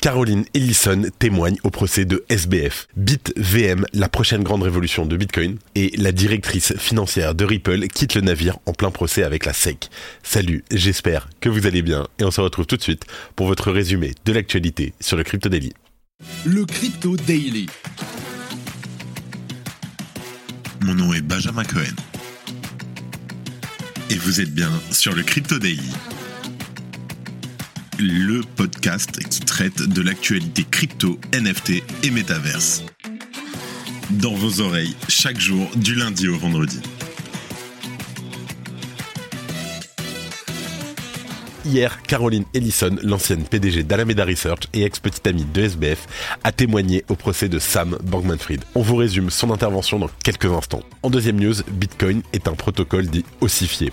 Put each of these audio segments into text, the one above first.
Caroline Ellison témoigne au procès de SBF. BitVM, la prochaine grande révolution de Bitcoin, et la directrice financière de Ripple quitte le navire en plein procès avec la SEC. Salut, j'espère que vous allez bien et on se retrouve tout de suite pour votre résumé de l'actualité sur le Crypto Daily. Le Crypto Daily. Mon nom est Benjamin Cohen. Et vous êtes bien sur le Crypto Daily le podcast qui traite de l'actualité crypto, NFT et métaverse. Dans vos oreilles, chaque jour, du lundi au vendredi. Hier, Caroline Ellison, l'ancienne PDG d'Alameda Research et ex-petite amie de SBF, a témoigné au procès de Sam Bankman-Fried. On vous résume son intervention dans quelques instants. En deuxième news, Bitcoin est un protocole dit ossifié,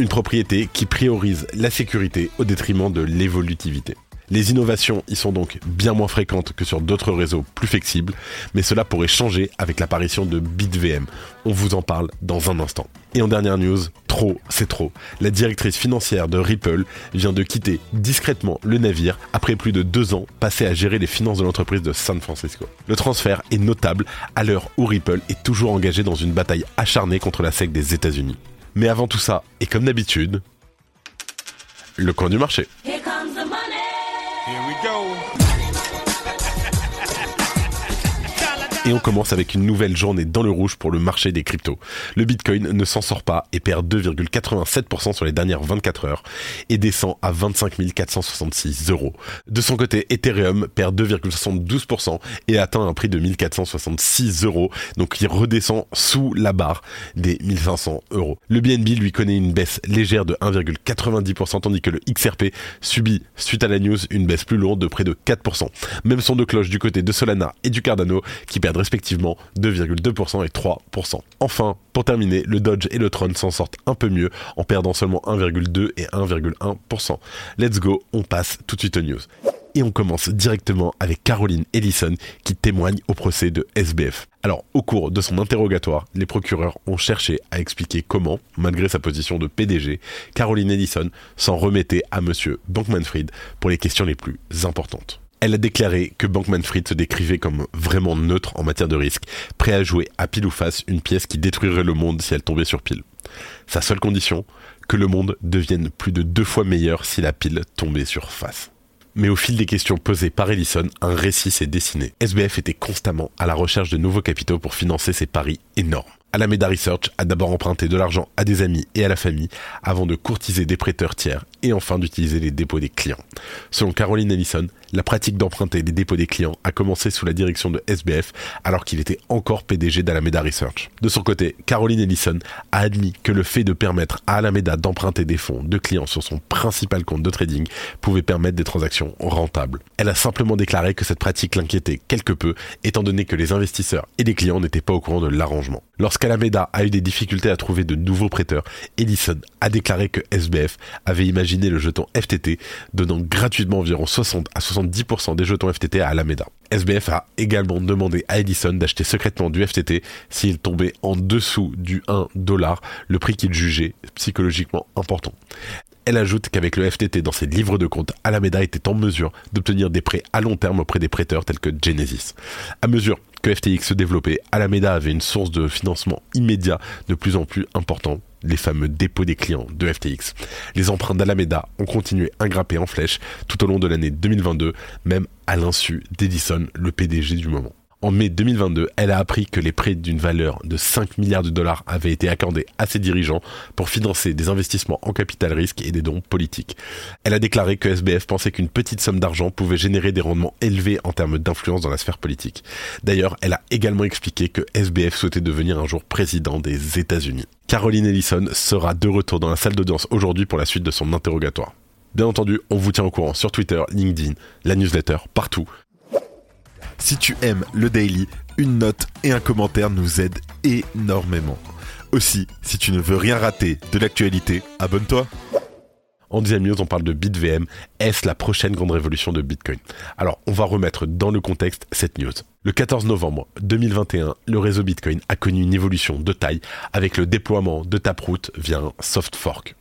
une propriété qui priorise la sécurité au détriment de l'évolutivité. Les innovations y sont donc bien moins fréquentes que sur d'autres réseaux plus flexibles, mais cela pourrait changer avec l'apparition de BitVM. On vous en parle dans un instant. Et en dernière news, trop, c'est trop. La directrice financière de Ripple vient de quitter discrètement le navire après plus de deux ans passés à gérer les finances de l'entreprise de San Francisco. Le transfert est notable à l'heure où Ripple est toujours engagé dans une bataille acharnée contre la SEC des États-Unis. Mais avant tout ça, et comme d'habitude, le coin du marché. Here we go. On commence avec une nouvelle journée dans le rouge pour le marché des cryptos. Le Bitcoin ne s'en sort pas et perd 2,87% sur les dernières 24 heures et descend à 25 466 euros. De son côté, Ethereum perd 2,72% et atteint un prix de 1466 euros, donc il redescend sous la barre des 1500 euros. Le BNB lui connaît une baisse légère de 1,90% tandis que le XRP subit, suite à la news, une baisse plus lourde de près de 4%. Même son de cloche du côté de Solana et du Cardano qui perdent respectivement 2,2% et 3%. Enfin, pour terminer, le Dodge et le Tron s'en sortent un peu mieux en perdant seulement 1,2 et 1,1%. Let's go, on passe tout de suite aux news. Et on commence directement avec Caroline Ellison qui témoigne au procès de SBF. Alors, au cours de son interrogatoire, les procureurs ont cherché à expliquer comment, malgré sa position de PDG, Caroline Ellison s'en remettait à monsieur Bankman-Fried pour les questions les plus importantes. Elle a déclaré que Bankman-Fried se décrivait comme vraiment neutre en matière de risque, prêt à jouer à pile ou face une pièce qui détruirait le monde si elle tombait sur pile. Sa seule condition, que le monde devienne plus de deux fois meilleur si la pile tombait sur face. Mais au fil des questions posées par Ellison, un récit s'est dessiné. SBF était constamment à la recherche de nouveaux capitaux pour financer ses paris énormes. Alameda Research a d'abord emprunté de l'argent à des amis et à la famille avant de courtiser des prêteurs tiers et enfin d'utiliser les dépôts des clients. Selon Caroline Ellison, la pratique d'emprunter des dépôts des clients a commencé sous la direction de SBF alors qu'il était encore PDG d'Alameda Research. De son côté, Caroline Ellison a admis que le fait de permettre à Alameda d'emprunter des fonds de clients sur son principal compte de trading pouvait permettre des transactions rentables. Elle a simplement déclaré que cette pratique l'inquiétait quelque peu étant donné que les investisseurs et les clients n'étaient pas au courant de l'arrangement. Lorsqu'Alameda a eu des difficultés à trouver de nouveaux prêteurs, Ellison a déclaré que SBF avait imaginé le jeton FTT donnant gratuitement environ 60 à 70 10% des jetons FTT à Alameda. SBF a également demandé à Edison d'acheter secrètement du FTT s'il tombait en dessous du 1 dollar, le prix qu'il jugeait psychologiquement important. Elle ajoute qu'avec le FTT dans ses livres de compte, Alameda était en mesure d'obtenir des prêts à long terme auprès des prêteurs tels que Genesis. À mesure que FTX se développait, Alameda avait une source de financement immédiat de plus en plus important les fameux dépôts des clients de FTX. Les emprunts d'Alameda ont continué à grimper en flèche tout au long de l'année 2022, même à l'insu d'Edison, le PDG du moment. En mai 2022, elle a appris que les prêts d'une valeur de 5 milliards de dollars avaient été accordés à ses dirigeants pour financer des investissements en capital risque et des dons politiques. Elle a déclaré que SBF pensait qu'une petite somme d'argent pouvait générer des rendements élevés en termes d'influence dans la sphère politique. D'ailleurs, elle a également expliqué que SBF souhaitait devenir un jour président des États-Unis. Caroline Ellison sera de retour dans la salle d'audience aujourd'hui pour la suite de son interrogatoire. Bien entendu, on vous tient au courant sur Twitter, LinkedIn, la newsletter, partout. Si tu aimes le daily, une note et un commentaire nous aident énormément. Aussi, si tu ne veux rien rater de l'actualité, abonne-toi. En deuxième news, on parle de BitVM. Est-ce la prochaine grande révolution de Bitcoin? Alors, on va remettre dans le contexte cette news. Le 14 novembre 2021, le réseau Bitcoin a connu une évolution de taille avec le déploiement de Taproot via un soft fork.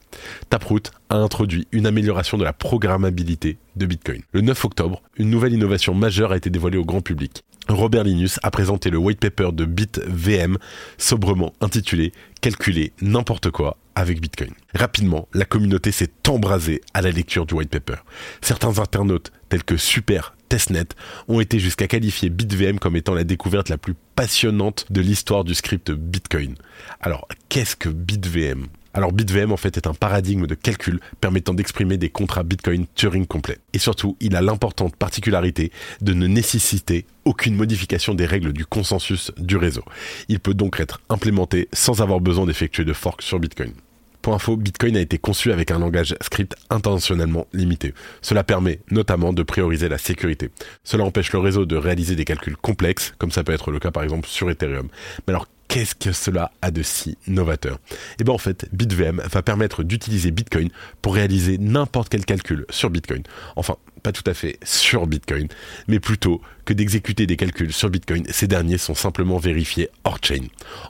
Taproot a introduit une amélioration de la programmabilité de Bitcoin. Le 9 octobre, une nouvelle innovation majeure a été dévoilée au grand public. Robert Linus a présenté le white paper de BitVM, sobrement intitulé Calculer n'importe quoi avec Bitcoin. Rapidement, la communauté s'est embrasée à la lecture du white paper. Certains internautes, tels que Super Testnet, ont été jusqu'à qualifier BitVM comme étant la découverte la plus passionnante de l'histoire du script Bitcoin. Alors, qu'est-ce que BitVM? Alors BitVM en fait est un paradigme de calcul permettant d'exprimer des contrats Bitcoin Turing complets. Et surtout, il a l'importante particularité de ne nécessiter aucune modification des règles du consensus du réseau. Il peut donc être implémenté sans avoir besoin d'effectuer de fork sur Bitcoin. Pour info, Bitcoin a été conçu avec un langage script intentionnellement limité. Cela permet notamment de prioriser la sécurité. Cela empêche le réseau de réaliser des calculs complexes, comme ça peut être le cas par exemple sur Ethereum. Mais alors qu'est-ce que cela a de si novateur? Et eh bien en fait, BitVM va permettre d'utiliser Bitcoin pour réaliser n'importe quel calcul sur Bitcoin. Enfin, pas tout à fait sur Bitcoin, mais plutôt que d'exécuter des calculs sur Bitcoin, ces derniers sont simplement vérifiés hors-chain.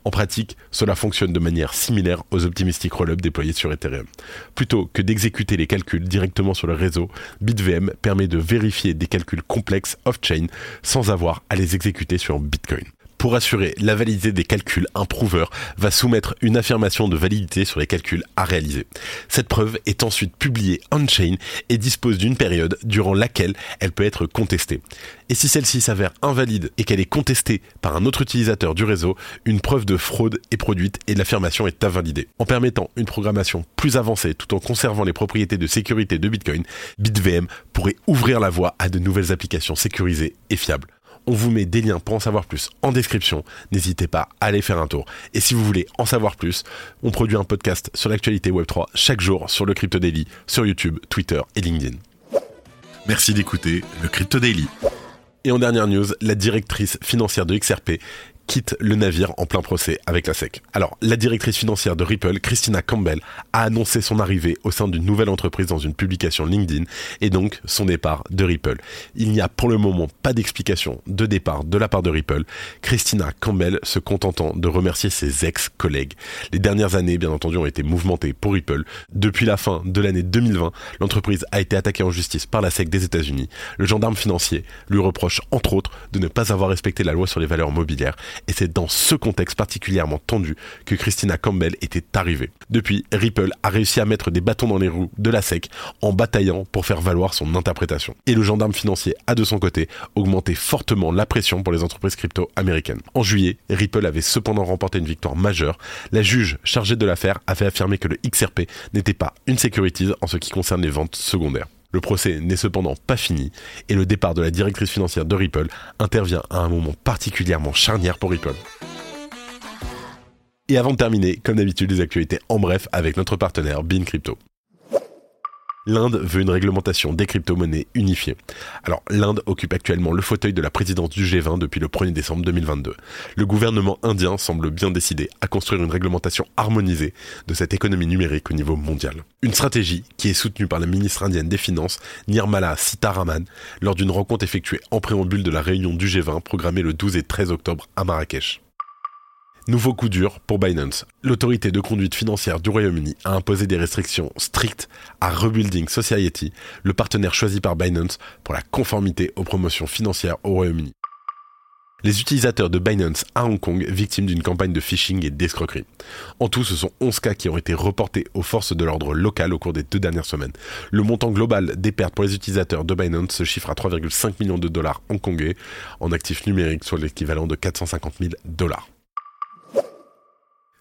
En pratique, cela fonctionne de manière similaire aux optimistic rollups déployés sur Ethereum. Plutôt que d'exécuter les calculs directement sur le réseau, BitVM permet de vérifier des calculs complexes off-chain sans avoir à les exécuter sur Bitcoin. Pour assurer la validité des calculs, un prover va soumettre une affirmation de validité sur les calculs à réaliser. Cette preuve est ensuite publiée on-chain et dispose d'une période durant laquelle elle peut être contestée. Et si celle-ci s'avère invalide et qu'elle est contestée par un autre utilisateur du réseau, une preuve de fraude est produite et l'affirmation est invalidée. En permettant une programmation plus avancée tout en conservant les propriétés de sécurité de Bitcoin, BitVM pourrait ouvrir la voie à de nouvelles applications sécurisées et fiables. On vous met des liens pour en savoir plus en description. N'hésitez pas à aller faire un tour. Et si vous voulez en savoir plus, on produit un podcast sur l'actualité Web3 chaque jour sur le Crypto Daily, sur YouTube, Twitter et LinkedIn. Merci d'écouter le Crypto Daily. Et en dernière news, la directrice financière de XRP quitte le navire en plein procès avec la SEC. Alors, la directrice financière de Ripple, Christina Campbell, a annoncé son arrivée au sein d'une nouvelle entreprise dans une publication LinkedIn et donc son départ de Ripple. Il n'y a pour le moment pas d'explication de départ de la part de Ripple, Christina Campbell se contentant de remercier ses ex-collègues. Les dernières années, bien entendu, ont été mouvementées pour Ripple. Depuis la fin de l'année 2020, l'entreprise a été attaquée en justice par la SEC des États-Unis. Le gendarme financier lui reproche entre autres de ne pas avoir respecté la loi sur les valeurs mobilières et c'est dans ce contexte particulièrement tendu que Christina Campbell était arrivée. Depuis, Ripple a réussi à mettre des bâtons dans les roues de la SEC en bataillant pour faire valoir son interprétation. Et le gendarme financier a de son côté augmenté fortement la pression pour les entreprises crypto américaines. En juillet, Ripple avait cependant remporté une victoire majeure. La juge chargée de l'affaire avait affirmé que le XRP n'était pas une securities en ce qui concerne les ventes secondaires. Le procès n'est cependant pas fini et le départ de la directrice financière de Ripple intervient à un moment particulièrement charnière pour Ripple. Et avant de terminer, comme d'habitude, les actualités en bref avec notre partenaire Bean Crypto l'Inde veut une réglementation des crypto-monnaies unifiée. Alors, l'Inde occupe actuellement le fauteuil de la présidence du G20 depuis le 1er décembre 2022. Le gouvernement indien semble bien décidé à construire une réglementation harmonisée de cette économie numérique au niveau mondial. Une stratégie qui est soutenue par la ministre indienne des Finances, Nirmala Sitaraman, lors d'une rencontre effectuée en préambule de la réunion du G20 programmée le 12 et 13 octobre à Marrakech. Nouveau coup dur pour Binance. L'autorité de conduite financière du Royaume-Uni a imposé des restrictions strictes à Rebuilding Society, le partenaire choisi par Binance pour la conformité aux promotions financières au Royaume-Uni. Les utilisateurs de Binance à Hong Kong victimes d'une campagne de phishing et d'escroquerie. En tout, ce sont 11 cas qui ont été reportés aux forces de l'ordre local au cours des deux dernières semaines. Le montant global des pertes pour les utilisateurs de Binance se chiffre à 3,5 millions de dollars hongkongais en actifs numériques, soit l'équivalent de 450 000 dollars.